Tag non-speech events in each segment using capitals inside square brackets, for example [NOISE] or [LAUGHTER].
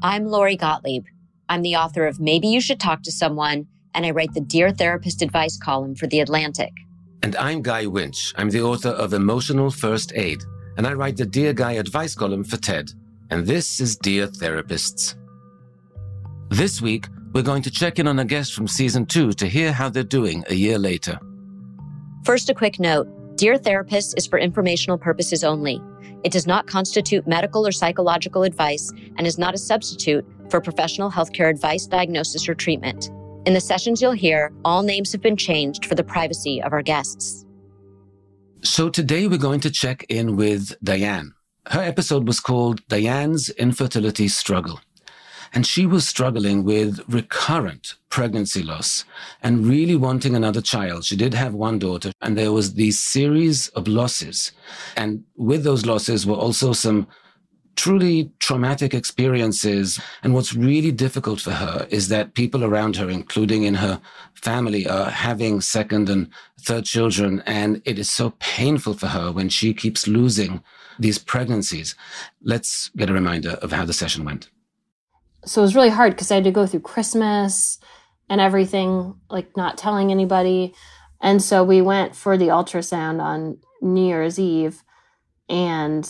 I'm Lori Gottlieb. I'm the author of Maybe You Should Talk to Someone, and I write the Dear Therapist Advice column for The Atlantic. And I'm Guy Winch. I'm the author of Emotional First Aid, and I write the Dear Guy Advice column for TED. And this is Dear Therapists. This week, we're going to check in on a guest from season two to hear how they're doing a year later. First, a quick note Dear Therapist is for informational purposes only. It does not constitute medical or psychological advice and is not a substitute for professional healthcare advice, diagnosis, or treatment. In the sessions you'll hear, all names have been changed for the privacy of our guests. So today we're going to check in with Diane. Her episode was called Diane's Infertility Struggle. And she was struggling with recurrent pregnancy loss and really wanting another child. She did have one daughter, and there was these series of losses. And with those losses were also some truly traumatic experiences. And what's really difficult for her is that people around her, including in her family, are having second and third children. And it is so painful for her when she keeps losing these pregnancies. Let's get a reminder of how the session went. So it was really hard because I had to go through Christmas and everything, like not telling anybody. And so we went for the ultrasound on New Year's Eve and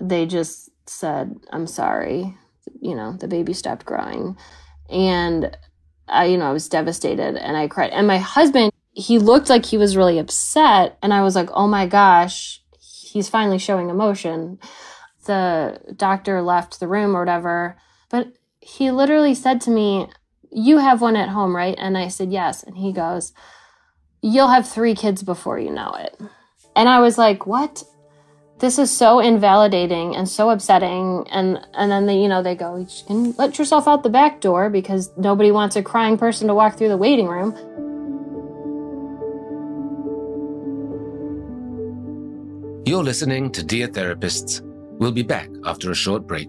they just said, I'm sorry, you know, the baby stopped growing. And I, you know, I was devastated and I cried. And my husband, he looked like he was really upset. And I was like, oh my gosh, he's finally showing emotion. The doctor left the room or whatever. But he literally said to me, You have one at home, right? And I said, Yes. And he goes, You'll have three kids before you know it. And I was like, What? This is so invalidating and so upsetting. And and then they, you know, they go, You can let yourself out the back door because nobody wants a crying person to walk through the waiting room. You're listening to Dear Therapists. We'll be back after a short break.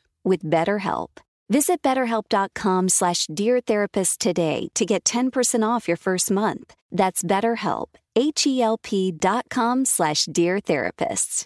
with BetterHelp. Visit betterhelp.com slash deartherapist today to get 10% off your first month. That's betterhelp, H-E-L-P dot com slash deartherapists.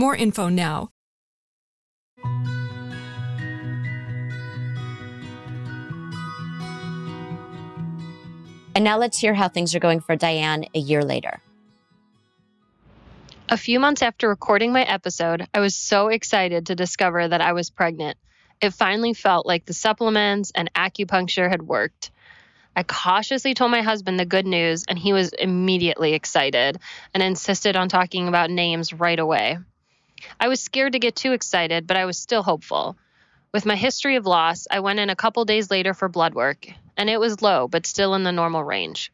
more info now. And now let's hear how things are going for Diane a year later. A few months after recording my episode, I was so excited to discover that I was pregnant. It finally felt like the supplements and acupuncture had worked. I cautiously told my husband the good news, and he was immediately excited and insisted on talking about names right away. I was scared to get too excited, but I was still hopeful. With my history of loss, I went in a couple days later for blood work, and it was low, but still in the normal range.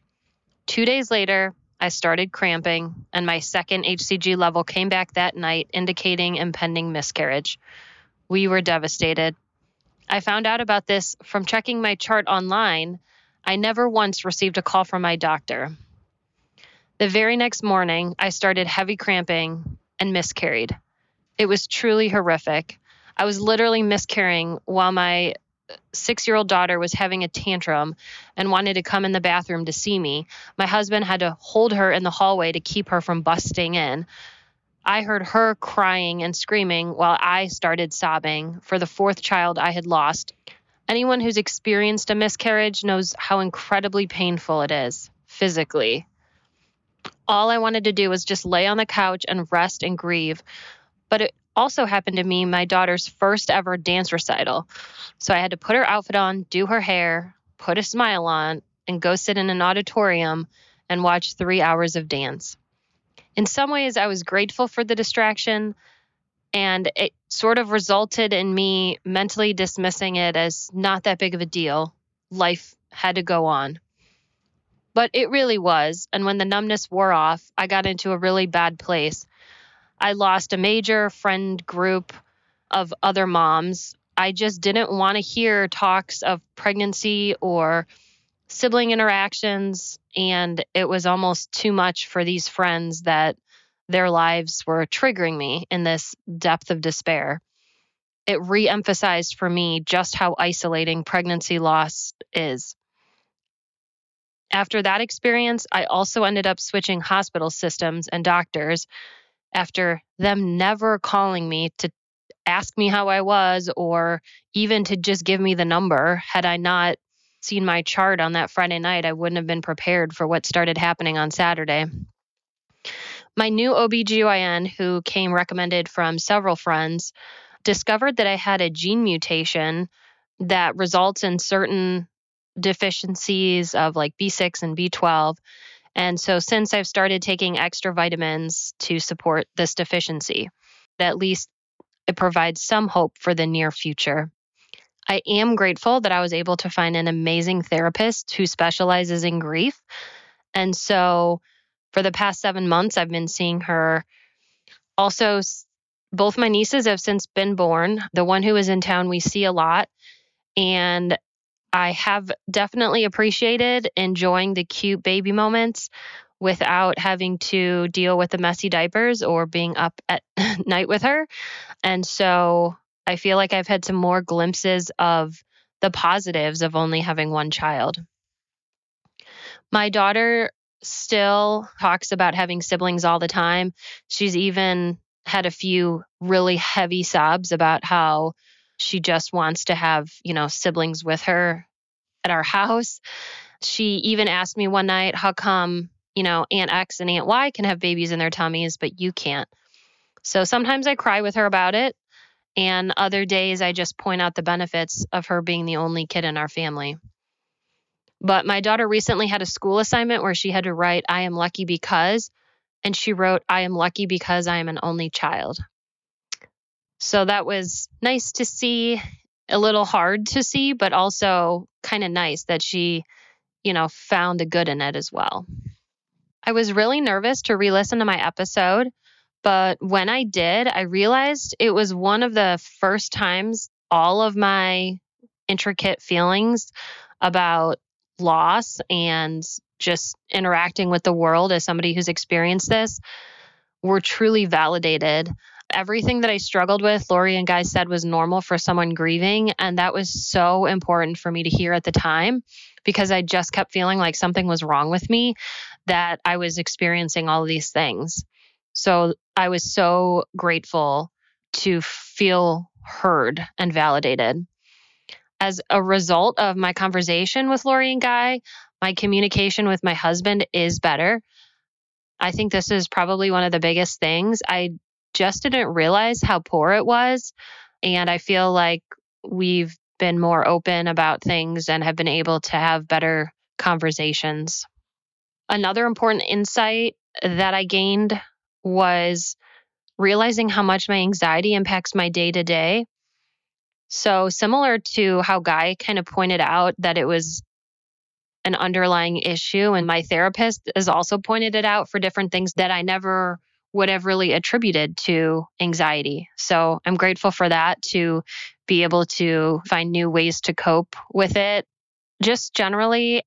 Two days later, I started cramping, and my second HCG level came back that night, indicating impending miscarriage. We were devastated. I found out about this from checking my chart online. I never once received a call from my doctor. The very next morning, I started heavy cramping and miscarried. It was truly horrific. I was literally miscarrying while my six year old daughter was having a tantrum and wanted to come in the bathroom to see me. My husband had to hold her in the hallway to keep her from busting in. I heard her crying and screaming while I started sobbing for the fourth child I had lost. Anyone who's experienced a miscarriage knows how incredibly painful it is physically. All I wanted to do was just lay on the couch and rest and grieve. But it also happened to me my daughter's first ever dance recital. So I had to put her outfit on, do her hair, put a smile on, and go sit in an auditorium and watch three hours of dance. In some ways, I was grateful for the distraction, and it sort of resulted in me mentally dismissing it as not that big of a deal. Life had to go on. But it really was. And when the numbness wore off, I got into a really bad place I lost a major friend group of other moms. I just didn't want to hear talks of pregnancy or sibling interactions. And it was almost too much for these friends that their lives were triggering me in this depth of despair. It re emphasized for me just how isolating pregnancy loss is. After that experience, I also ended up switching hospital systems and doctors after them never calling me to ask me how I was or even to just give me the number. Had I not seen my chart on that Friday night, I wouldn't have been prepared for what started happening on Saturday. My new OBGYN, who came recommended from several friends, discovered that I had a gene mutation that results in certain deficiencies of like B6 and B12 and so, since I've started taking extra vitamins to support this deficiency, at least it provides some hope for the near future. I am grateful that I was able to find an amazing therapist who specializes in grief. And so, for the past seven months, I've been seeing her. Also, both my nieces have since been born. The one who is in town, we see a lot. And I have definitely appreciated enjoying the cute baby moments without having to deal with the messy diapers or being up at [LAUGHS] night with her. And so I feel like I've had some more glimpses of the positives of only having one child. My daughter still talks about having siblings all the time. She's even had a few really heavy sobs about how she just wants to have, you know, siblings with her at our house. She even asked me one night, how come, you know, Aunt X and Aunt Y can have babies in their tummies, but you can't? So sometimes I cry with her about it. And other days I just point out the benefits of her being the only kid in our family. But my daughter recently had a school assignment where she had to write, I am lucky because, and she wrote, I am lucky because I am an only child. So that was nice to see, a little hard to see, but also kind of nice that she, you know, found the good in it as well. I was really nervous to re listen to my episode, But when I did, I realized it was one of the first times all of my intricate feelings about loss and just interacting with the world as somebody who's experienced this were truly validated. Everything that I struggled with, Lori and Guy said was normal for someone grieving. And that was so important for me to hear at the time because I just kept feeling like something was wrong with me that I was experiencing all these things. So I was so grateful to feel heard and validated. As a result of my conversation with Lori and Guy, my communication with my husband is better. I think this is probably one of the biggest things. I just didn't realize how poor it was. And I feel like we've been more open about things and have been able to have better conversations. Another important insight that I gained was realizing how much my anxiety impacts my day to day. So, similar to how Guy kind of pointed out that it was an underlying issue, and my therapist has also pointed it out for different things that I never would have really attributed to anxiety. So, I'm grateful for that to be able to find new ways to cope with it. Just generally,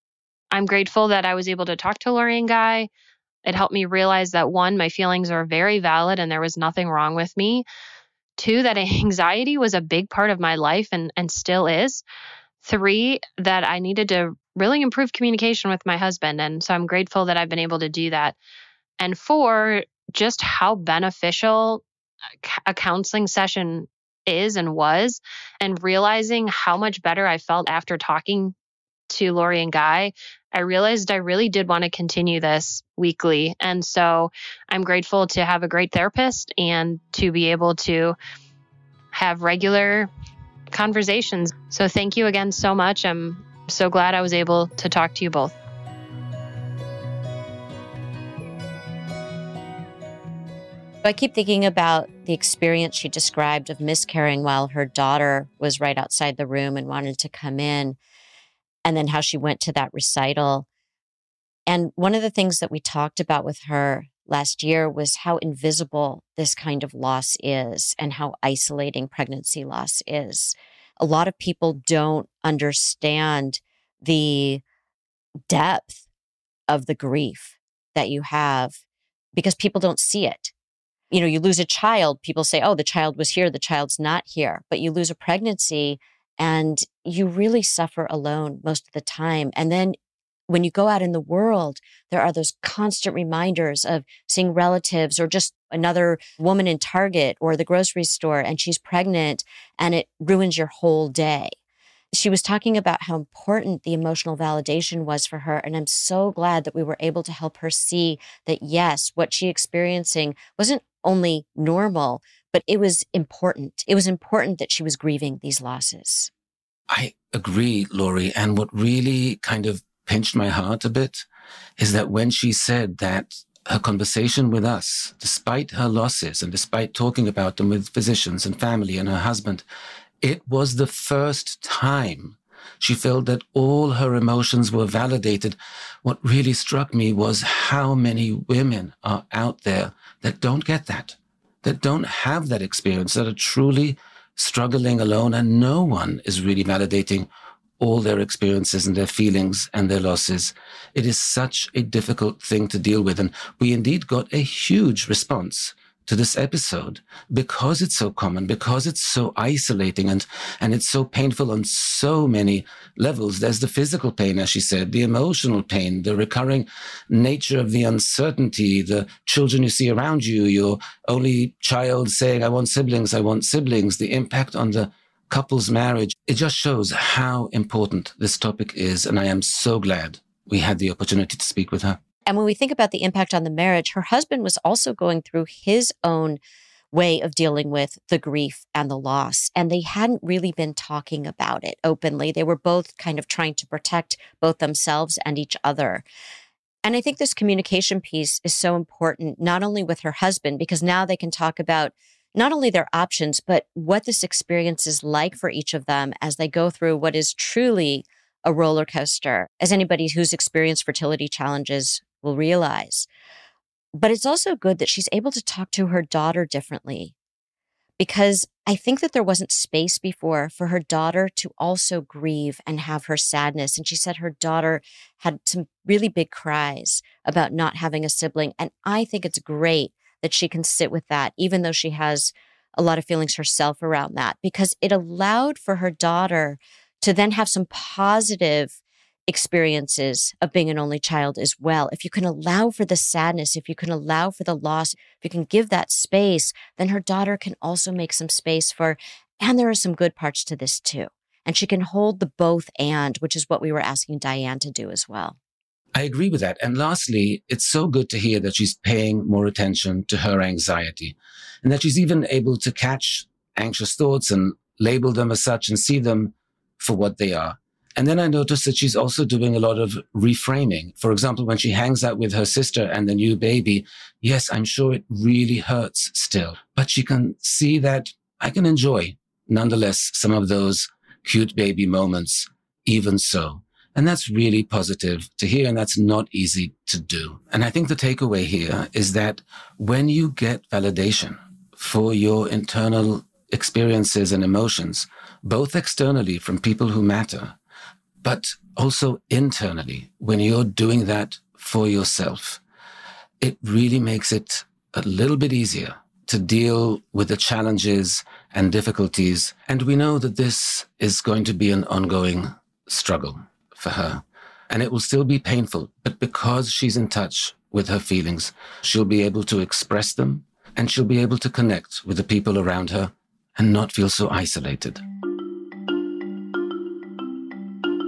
I'm grateful that I was able to talk to Lori and Guy. It helped me realize that one, my feelings are very valid and there was nothing wrong with me. Two, that [LAUGHS] anxiety was a big part of my life and, and still is. Three, that I needed to really improve communication with my husband. And so I'm grateful that I've been able to do that. And four, just how beneficial a counseling session is and was, and realizing how much better I felt after talking to Lori and Guy, I realized I really did want to continue this weekly. And so I'm grateful to have a great therapist and to be able to have regular conversations. So thank you again so much. I'm so glad I was able to talk to you both. I keep thinking about the experience she described of miscarrying while her daughter was right outside the room and wanted to come in and then how she went to that recital. And one of the things that we talked about with her last year was how invisible this kind of loss is and how isolating pregnancy loss is. A lot of people don't understand the depth of the grief that you have because people don't see it. You know, you lose a child, people say, oh, the child was here, the child's not here. But you lose a pregnancy, and you really suffer alone most of the time. And then when you go out in the world, there are those constant reminders of seeing relatives or just another woman in Target or the grocery store and she's pregnant and it ruins your whole day. She was talking about how important the emotional validation was for her. And I'm so glad that we were able to help her see that, yes, what she experiencing wasn't only normal, but it was important. It was important that she was grieving these losses. I agree, Lori. And what really kind of pinched my heart a bit is that when she said that her conversation with us, despite her losses and despite talking about them with physicians and family and her husband, it was the first time she felt that all her emotions were validated. What really struck me was how many women are out there that don't get that that don't have that experience, that are truly struggling alone, and no one is really validating all their experiences and their feelings and their losses. It is such a difficult thing to deal with. And we indeed got a huge response to this episode because it's so common, because it's so isolating and, and it's so painful on so many levels. There's the physical pain, as she said, the emotional pain, the recurring nature of the uncertainty, the children you see around you, your only child saying, I want siblings, I want siblings, the impact on the couple's marriage. It just shows how important this topic is. And I am so glad we had the opportunity to speak with her. And when we think about the impact on the marriage, her husband was also going through his own way of dealing with the grief and the loss. And they hadn't really been talking about it openly. They were both kind of trying to protect both themselves and each other. And I think this communication piece is so important, not only with her husband, because now they can talk about not only their options, but what this experience is like for each of them as they go through what is truly a roller coaster. As anybody who's experienced fertility challenges will realize. But it's also good that she's able to talk to her daughter differently because I think that there wasn't space before for her daughter to also grieve and have her sadness. And she said her daughter had some really big cries about not having a sibling. And I think it's great that she can sit with that, even though she has a lot of feelings herself around that, because it allowed for her daughter to then have some positive experiences of being an only child as well. If you can allow for the sadness, if you can allow for the loss, if you can give that space, then her daughter can also make some space for, and there are some good parts to this too. And she can hold the both and, which is what we were asking Diane to do as well. I agree with that. And lastly, it's so good to hear that she's paying more attention to her anxiety and that she's even able to catch anxious thoughts and label them as such and see them for what they are. And then I noticed that she's also doing a lot of reframing. For example, when she hangs out with her sister and the new baby, yes, I'm sure it really hurts still, but she can see that I can enjoy nonetheless some of those cute baby moments, even so. And that's really positive to hear. And that's not easy to do. And I think the takeaway here is that when you get validation for your internal experiences and emotions, both externally from people who matter, but also internally, when you're doing that for yourself, it really makes it a little bit easier to deal with the challenges and difficulties. And we know that this is going to be an ongoing struggle for her. And it will still be painful, but because she's in touch with her feelings, she'll be able to express them and she'll be able to connect with the people around her and not feel so isolated.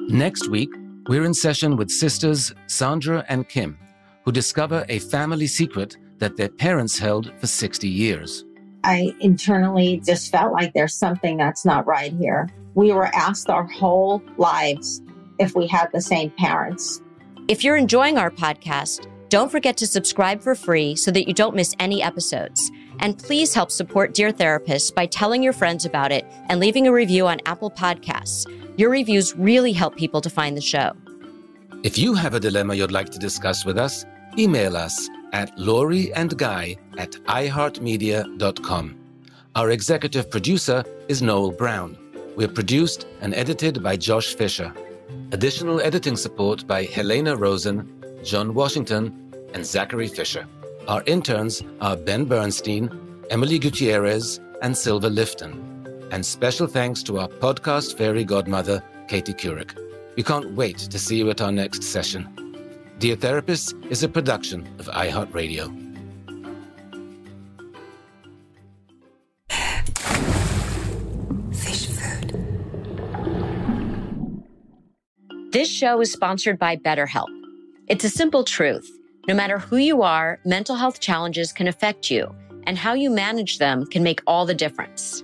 Next week, we're in session with sisters Sandra and Kim, who discover a family secret that their parents held for 60 years. I internally just felt like there's something that's not right here. We were asked our whole lives if we had the same parents. If you're enjoying our podcast, don't forget to subscribe for free so that you don't miss any episodes. And please help support Dear Therapist by telling your friends about it and leaving a review on Apple Podcasts. Your reviews really help people to find the show. If you have a dilemma you'd like to discuss with us, email us at Lori and Guy at iHeartMedia.com. Our executive producer is Noel Brown. We're produced and edited by Josh Fisher. Additional editing support by Helena Rosen, John Washington, and Zachary Fisher. Our interns are Ben Bernstein, Emily Gutierrez, and Silva Lifton. And special thanks to our podcast fairy godmother, Katie Couric. We can't wait to see you at our next session. Dear Therapist is a production of iHeartRadio. Fish food. This show is sponsored by BetterHelp. It's a simple truth. No matter who you are, mental health challenges can affect you, and how you manage them can make all the difference.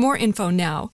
more info now